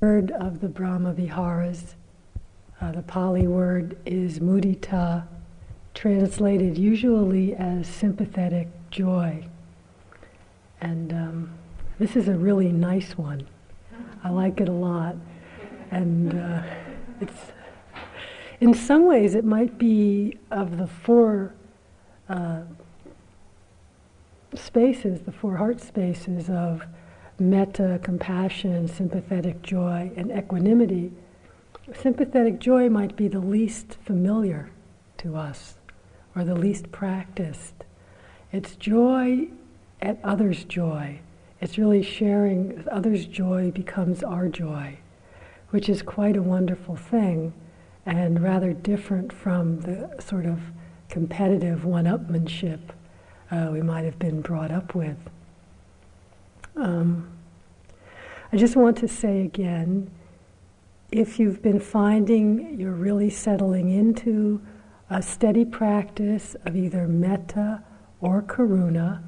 Word of the Brahma Viharas. Uh, the Pali word is mudita, translated usually as sympathetic joy. And um, this is a really nice one. I like it a lot. And uh, it's, in some ways, it might be of the four uh, spaces, the four heart spaces of metta, compassion, sympathetic joy, and equanimity. Sympathetic joy might be the least familiar to us or the least practiced. It's joy at others' joy. It's really sharing others' joy becomes our joy, which is quite a wonderful thing and rather different from the sort of competitive one upmanship uh, we might have been brought up with. Um, I just want to say again if you've been finding you're really settling into a steady practice of either metta or karuna,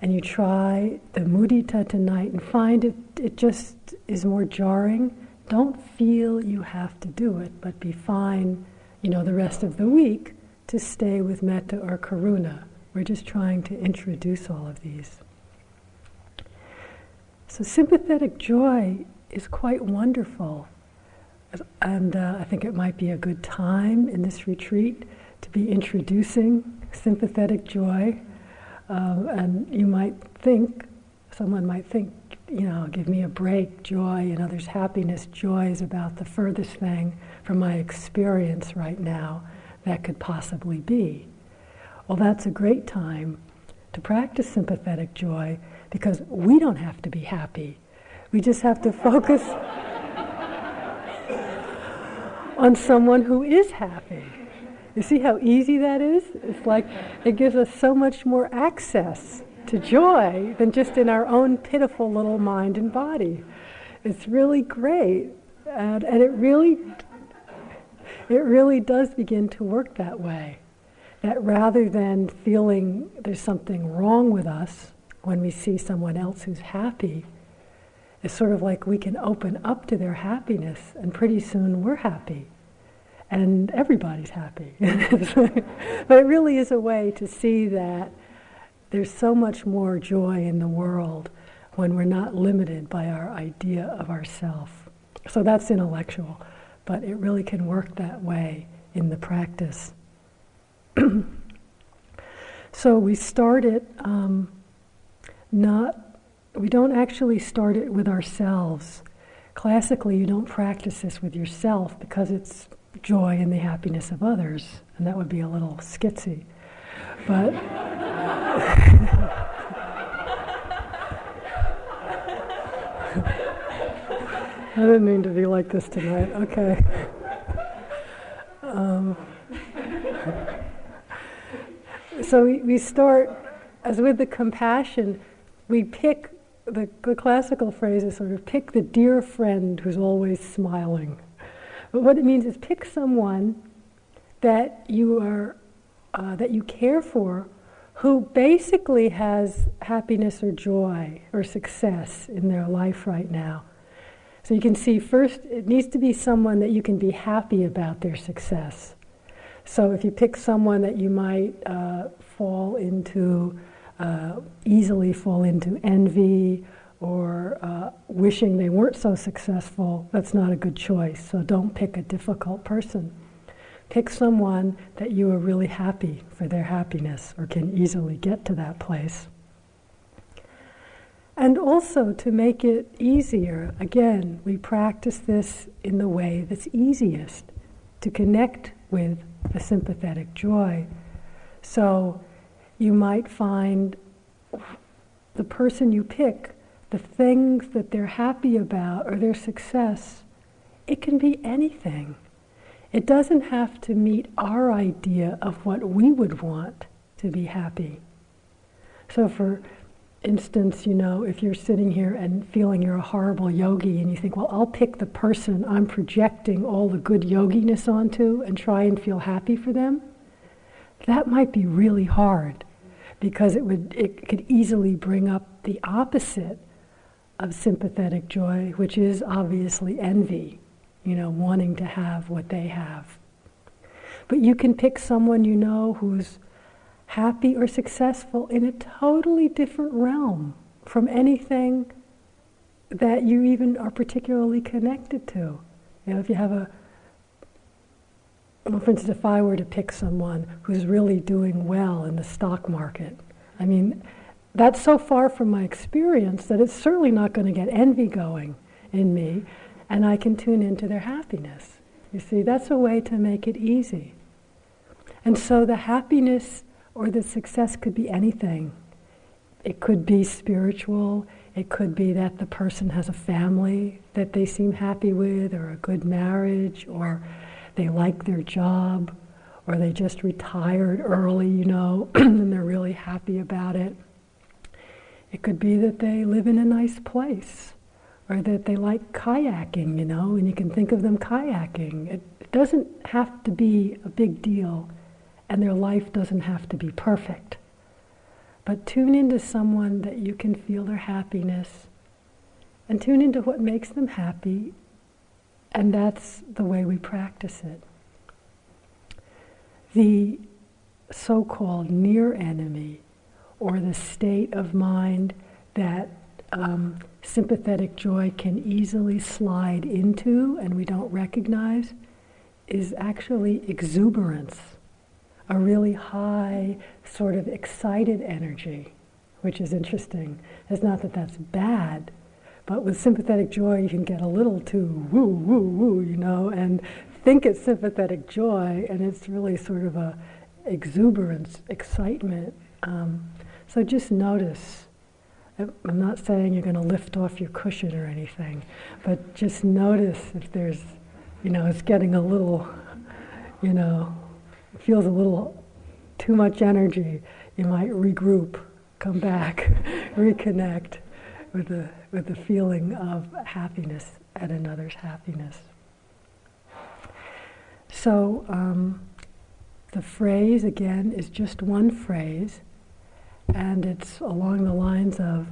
and you try the mudita tonight and find it, it just is more jarring, don't feel you have to do it, but be fine, you know, the rest of the week to stay with metta or karuna. We're just trying to introduce all of these. So, sympathetic joy is quite wonderful. And uh, I think it might be a good time in this retreat to be introducing sympathetic joy. Um, and you might think, someone might think, you know, give me a break, joy and others' happiness. Joy is about the furthest thing from my experience right now that could possibly be. Well, that's a great time to practice sympathetic joy because we don't have to be happy. We just have to focus on someone who is happy. You see how easy that is? It's like it gives us so much more access to joy than just in our own pitiful little mind and body. It's really great. And, and it really it really does begin to work that way. That rather than feeling there's something wrong with us when we see someone else who's happy, it's sort of like we can open up to their happiness, and pretty soon we're happy. And everybody's happy. but it really is a way to see that there's so much more joy in the world when we're not limited by our idea of ourself. So that's intellectual but it really can work that way in the practice. so we started um, not, we don't actually start it with ourselves. Classically, you don't practice this with yourself because it's joy in the happiness of others, and that would be a little skitsy. But I didn't mean to be like this tonight. Okay. Um, so we, we start, as with the compassion, we pick the, the classical phrase is sort of pick the dear friend who's always smiling. But what it means is pick someone that you are uh, that you care for, who basically has happiness or joy or success in their life right now. So you can see first, it needs to be someone that you can be happy about their success. So if you pick someone that you might uh, fall into, uh, easily fall into envy or uh, wishing they weren't so successful, that's not a good choice. So don't pick a difficult person. Pick someone that you are really happy for their happiness or can easily get to that place. And also to make it easier, again, we practice this in the way that's easiest to connect with the sympathetic joy. So you might find the person you pick, the things that they're happy about or their success, it can be anything. It doesn't have to meet our idea of what we would want to be happy. So for instance, you know, if you're sitting here and feeling you're a horrible yogi and you think, well, I'll pick the person I'm projecting all the good yoginess onto and try and feel happy for them, that might be really hard because it would it could easily bring up the opposite of sympathetic joy, which is obviously envy, you know, wanting to have what they have. But you can pick someone you know who's happy or successful in a totally different realm from anything that you even are particularly connected to. You know, if you have a, well, for instance, if I were to pick someone who's really doing well in the stock market, I mean, that's so far from my experience that it's certainly not going to get envy going in me, and I can tune into their happiness. You see, that's a way to make it easy. And so the happiness or the success could be anything. It could be spiritual, it could be that the person has a family that they seem happy with, or a good marriage, or they like their job, or they just retired early, you know, and they're really happy about it. It could be that they live in a nice place or that they like kayaking, you know, and you can think of them kayaking. It, it doesn't have to be a big deal and their life doesn't have to be perfect. But tune into someone that you can feel their happiness and tune into what makes them happy, and that's the way we practice it. The so called near enemy or the state of mind that um, sympathetic joy can easily slide into and we don't recognize is actually exuberance, a really high, sort of excited energy, which is interesting. It's not that that's bad, but with sympathetic joy, you can get a little too woo, woo, woo, you know, and think it's sympathetic joy, and it's really sort of a exuberance, excitement. Um, so just notice. I'm not saying you're going to lift off your cushion or anything, but just notice if there's, you know, it's getting a little, you know, feels a little too much energy. You might regroup, come back, reconnect with the, with the feeling of happiness at another's happiness. So um, the phrase, again, is just one phrase and it's along the lines of,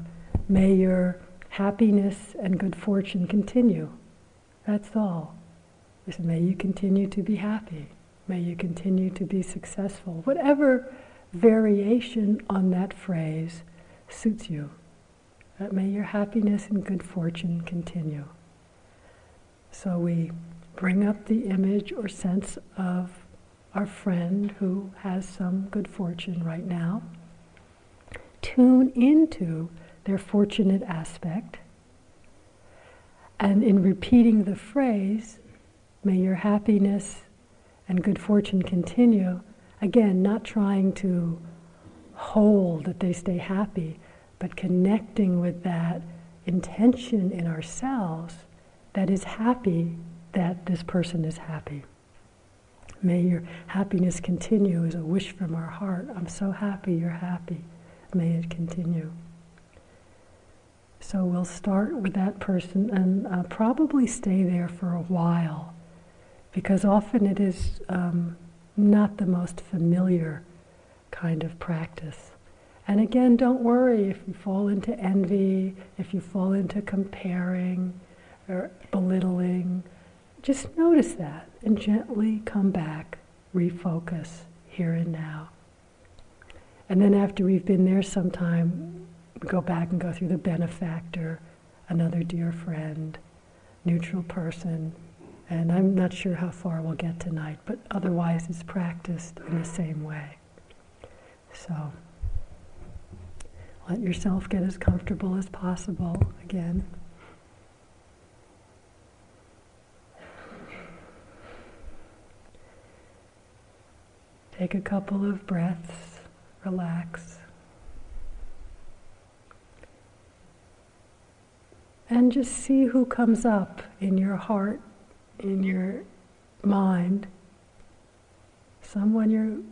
may your happiness and good fortune continue. That's all. It's, may you continue to be happy. May you continue to be successful. Whatever variation on that phrase suits you. That may your happiness and good fortune continue. So we bring up the image or sense of our friend who has some good fortune right now tune into their fortunate aspect. And in repeating the phrase, may your happiness and good fortune continue, again, not trying to hold that they stay happy, but connecting with that intention in ourselves that is happy that this person is happy. May your happiness continue is a wish from our heart. I'm so happy you're happy. May it continue. So we'll start with that person and uh, probably stay there for a while because often it is um, not the most familiar kind of practice. And again, don't worry if you fall into envy, if you fall into comparing or belittling. Just notice that and gently come back, refocus here and now. And then after we've been there some time, we go back and go through the benefactor, another dear friend, neutral person. And I'm not sure how far we'll get tonight, but otherwise it's practiced in the same way. So let yourself get as comfortable as possible again. Take a couple of breaths relax. And just see who comes up in your heart, in your mind. Someone you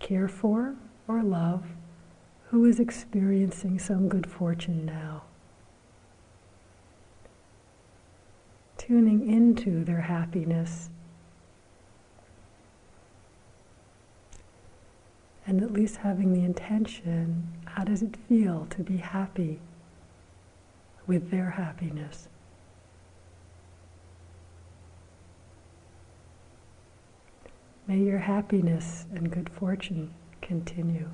care for or love who is experiencing some good fortune now. Tuning into their happiness and at least having the intention how does it feel to be happy with their happiness. May your happiness and good fortune continue.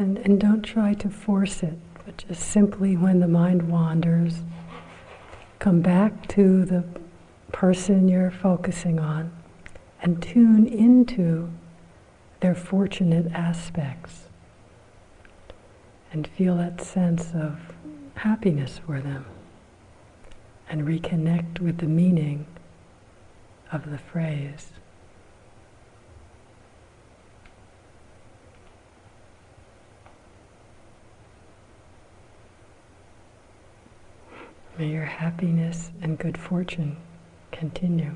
And, and don't try to force it, but just simply when the mind wanders, come back to the person you're focusing on and tune into their fortunate aspects and feel that sense of happiness for them and reconnect with the meaning of the phrase. May your happiness and good fortune continue.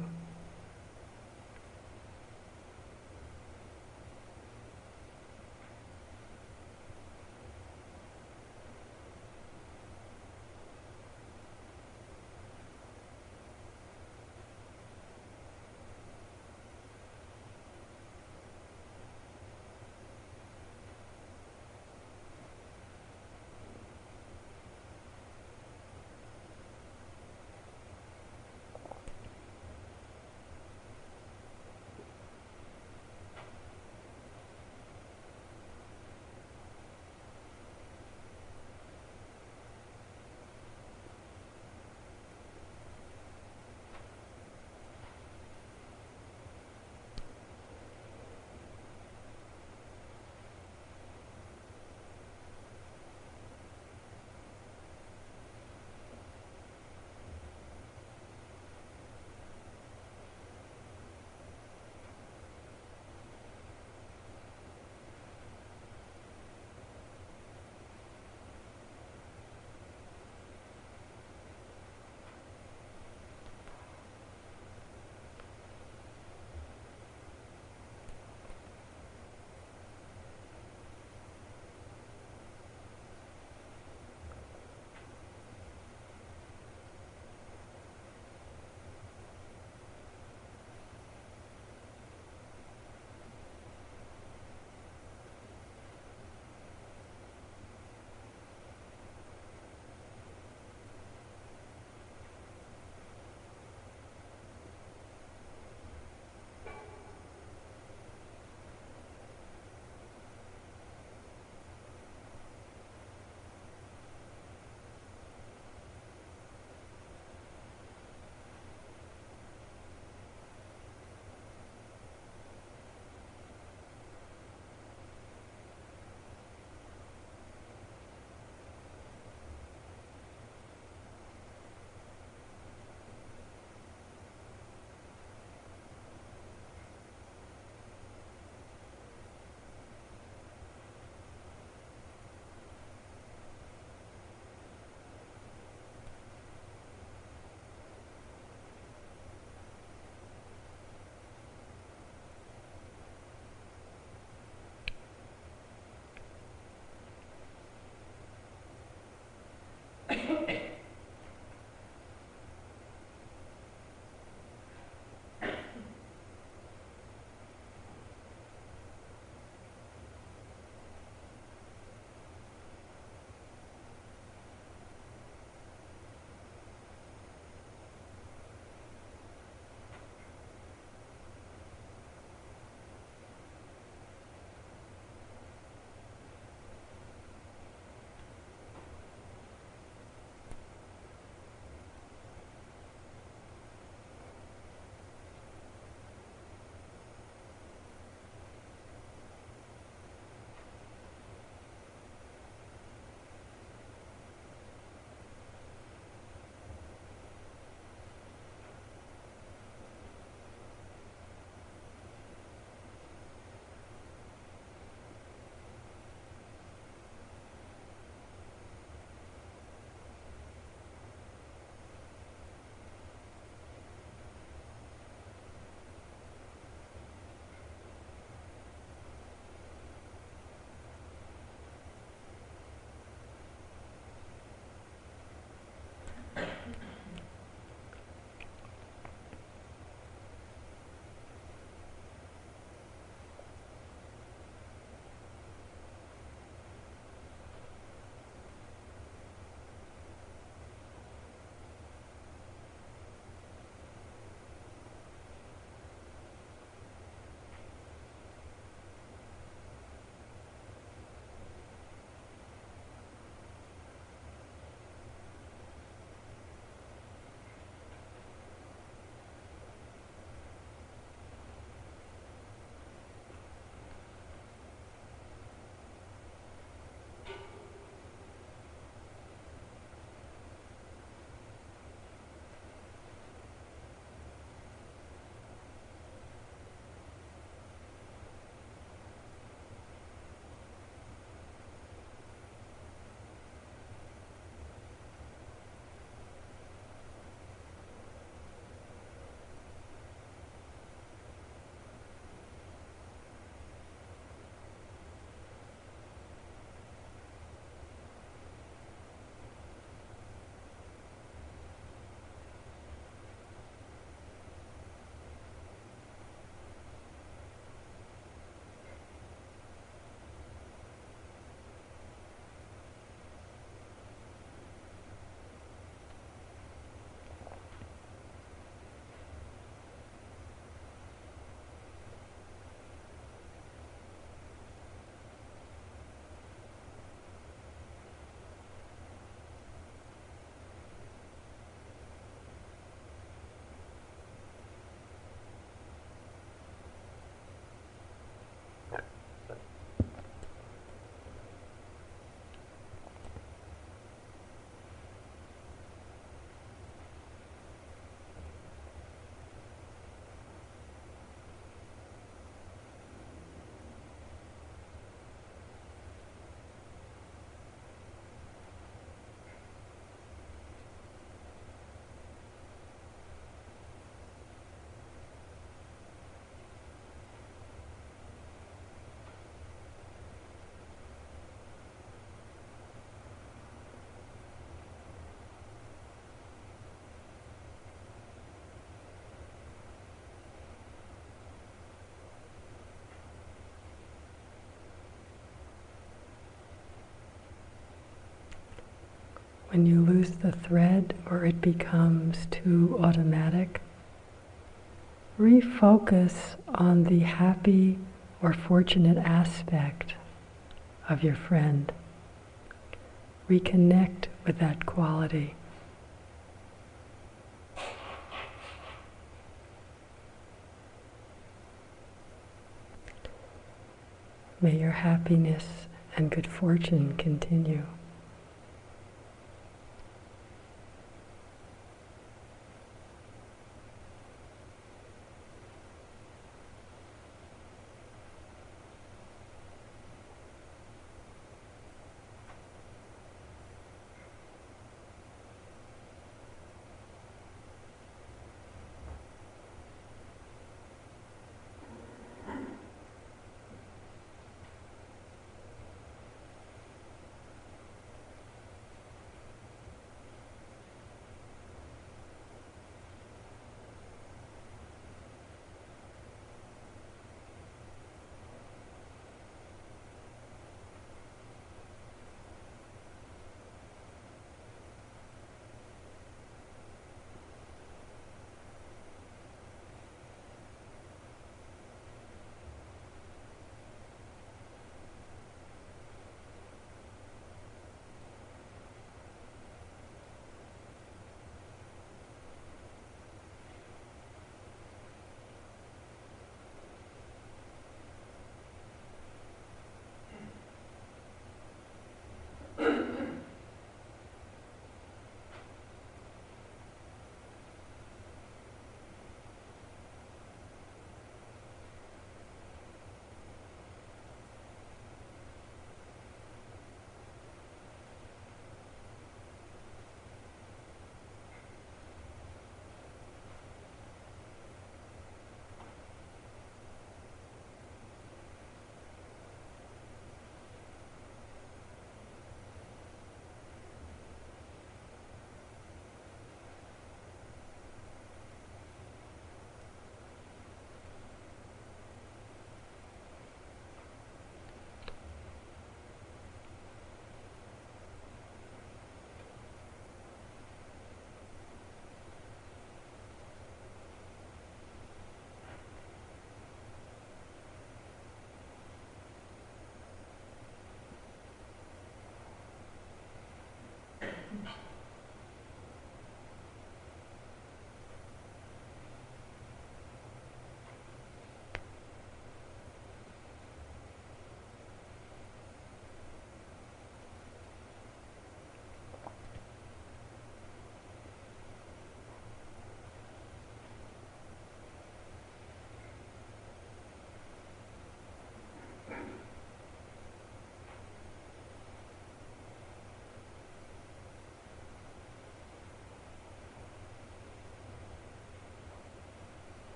When you lose the thread or it becomes too automatic, refocus on the happy or fortunate aspect of your friend. Reconnect with that quality. May your happiness and good fortune continue.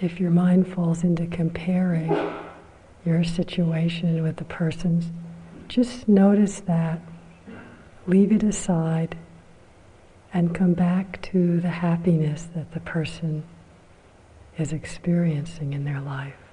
If your mind falls into comparing your situation with the person's, just notice that, leave it aside, and come back to the happiness that the person is experiencing in their life.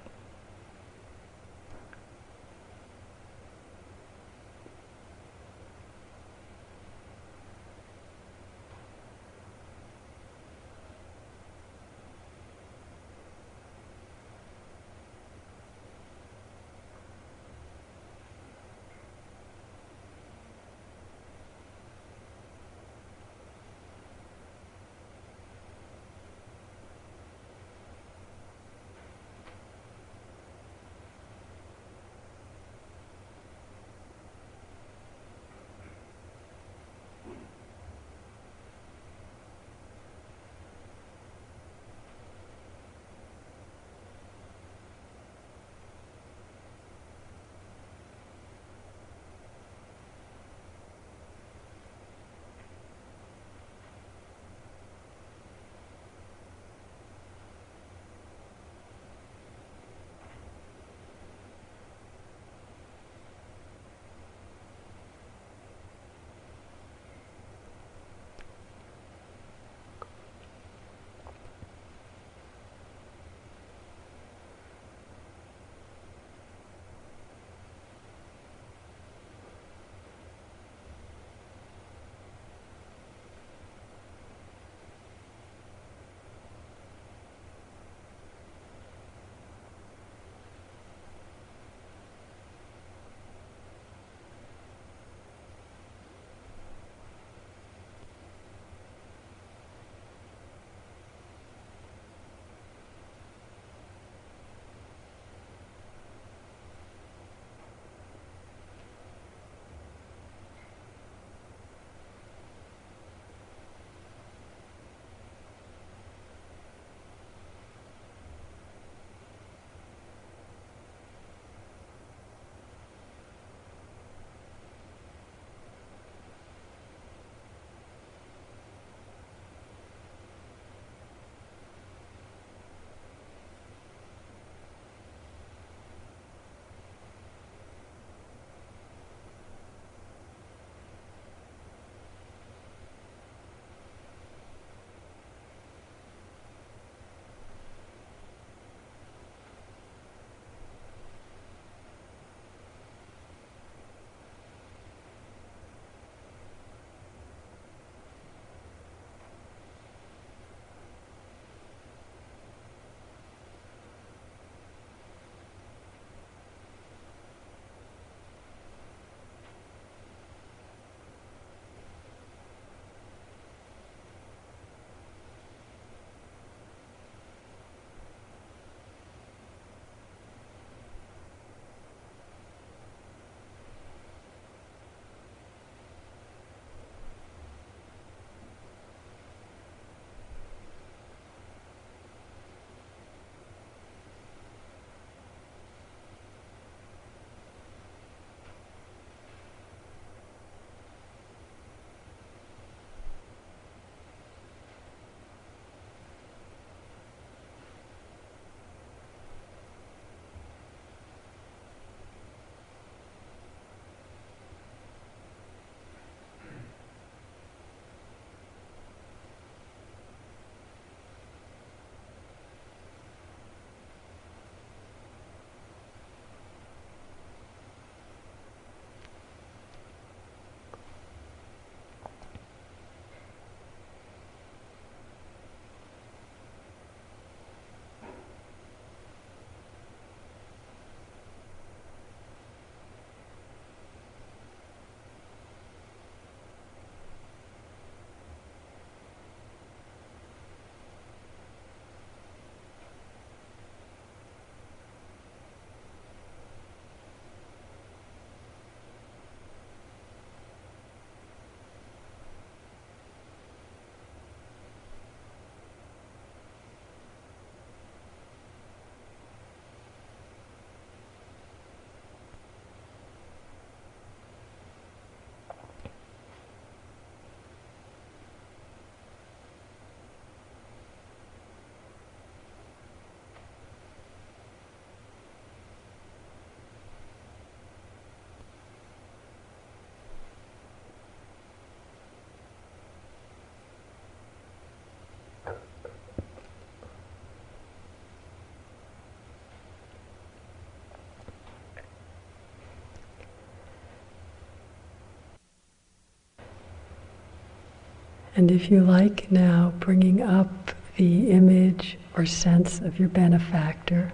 And if you like now, bringing up the image or sense of your benefactor,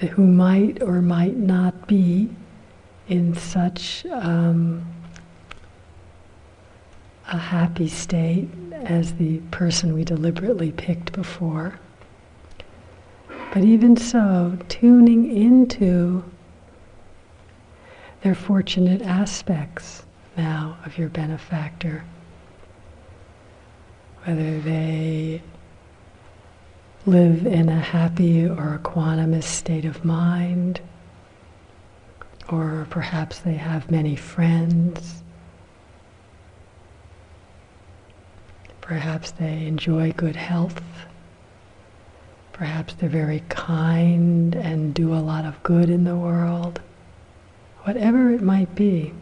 who might or might not be in such um, a happy state as the person we deliberately picked before. But even so, tuning into their fortunate aspects now of your benefactor, whether they live in a happy or equanimous state of mind, or perhaps they have many friends. Perhaps they enjoy good health. Perhaps they're very kind and do a lot of good in the world. Whatever it might be,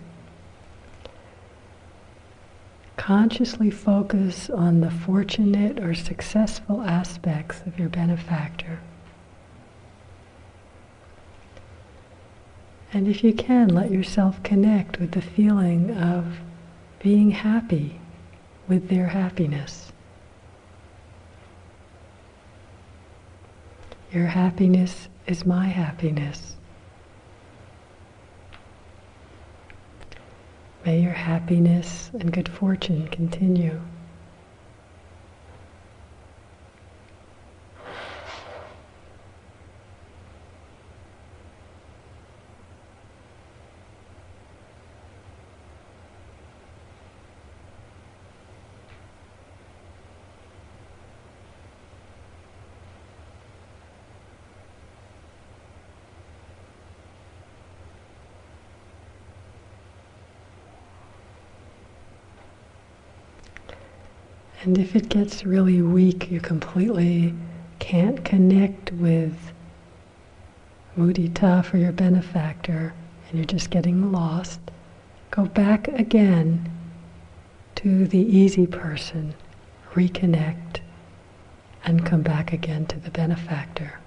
consciously focus on the fortunate or successful aspects of your benefactor. And if you can, let yourself connect with the feeling of being happy with their happiness. Your happiness is my happiness. May your happiness and good fortune continue. And if it gets really weak, you completely can't connect with mudita for your benefactor, and you're just getting lost, go back again to the easy person, reconnect, and come back again to the benefactor.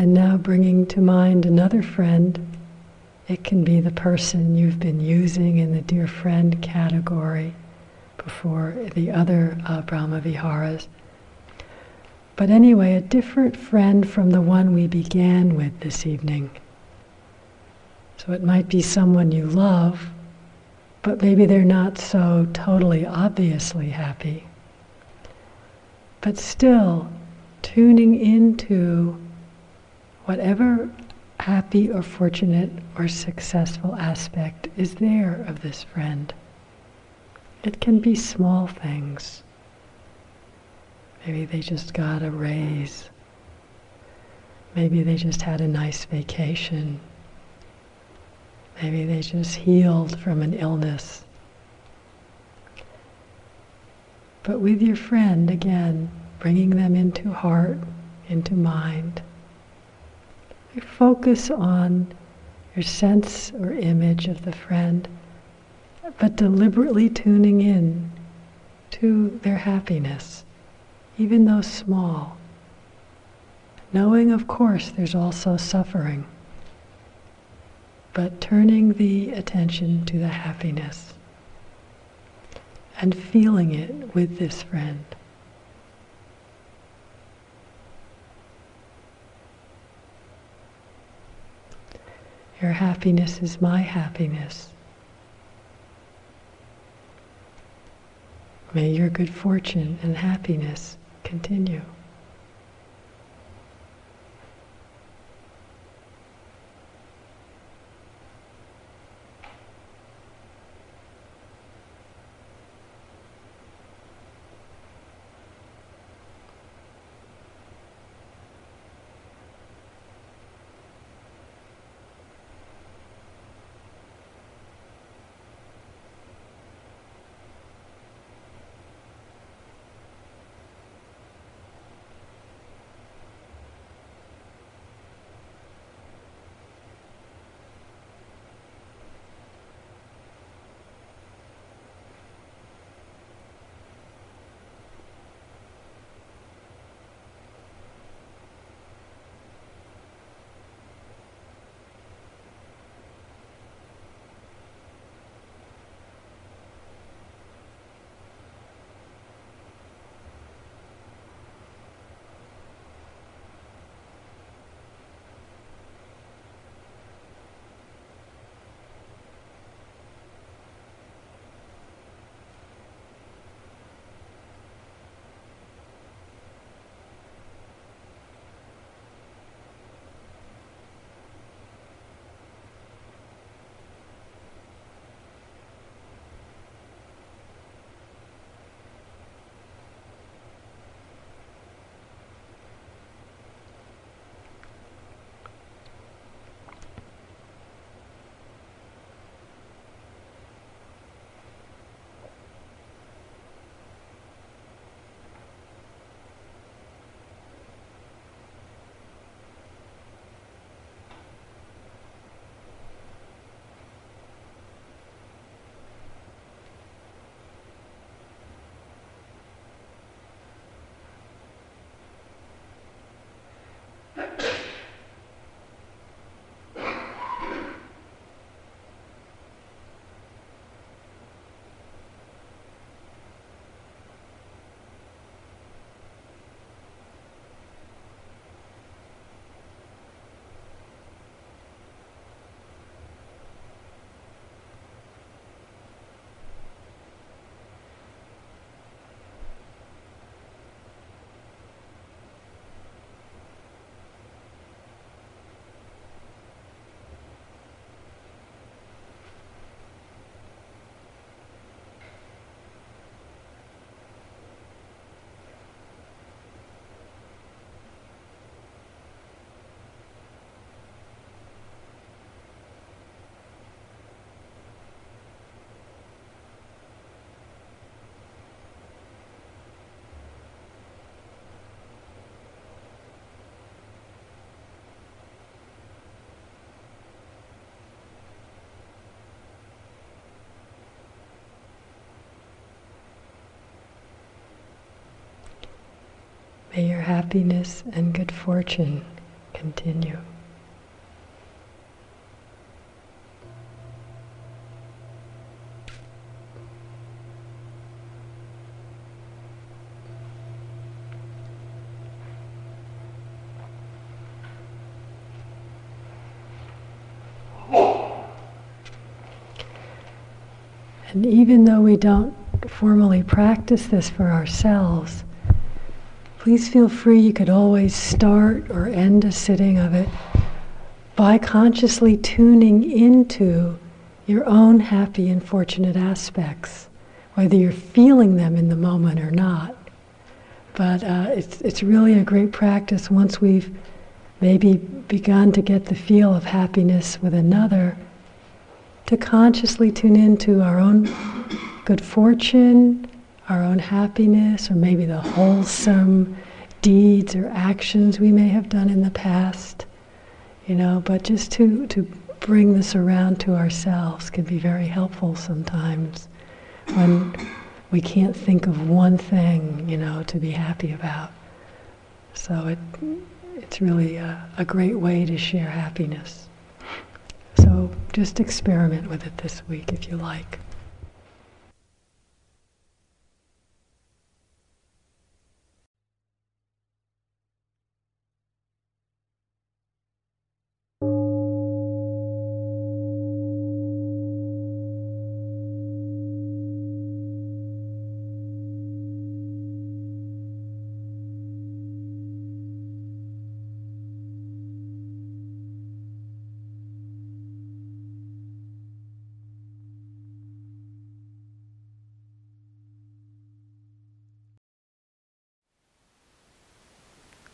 And now bringing to mind another friend. It can be the person you've been using in the dear friend category before the other uh, Brahma Viharas. But anyway, a different friend from the one we began with this evening. So it might be someone you love, but maybe they're not so totally obviously happy. But still, tuning into whatever happy or fortunate or successful aspect is there of this friend. It can be small things. Maybe they just got a raise. Maybe they just had a nice vacation. Maybe they just healed from an illness. But with your friend, again, bringing them into heart, into mind, focus on your sense or image of the friend, but deliberately tuning in to their happiness, even though small. Knowing, of course, there's also suffering but turning the attention to the happiness and feeling it with this friend. Your happiness is my happiness. May your good fortune and happiness continue. May your happiness and good fortune continue. And even though we don't formally practice this for ourselves, please feel free. You could always start or end a sitting of it by consciously tuning into your own happy and fortunate aspects, whether you're feeling them in the moment or not. But uh, it's, it's really a great practice once we've maybe begun to get the feel of happiness with another to consciously tune into our own good fortune, our own happiness, or maybe the wholesome deeds or actions we may have done in the past. You know, but just to, to bring this around to ourselves can be very helpful sometimes when we can't think of one thing, you know, to be happy about. So it, it's really a, a great way to share happiness. So just experiment with it this week if you like.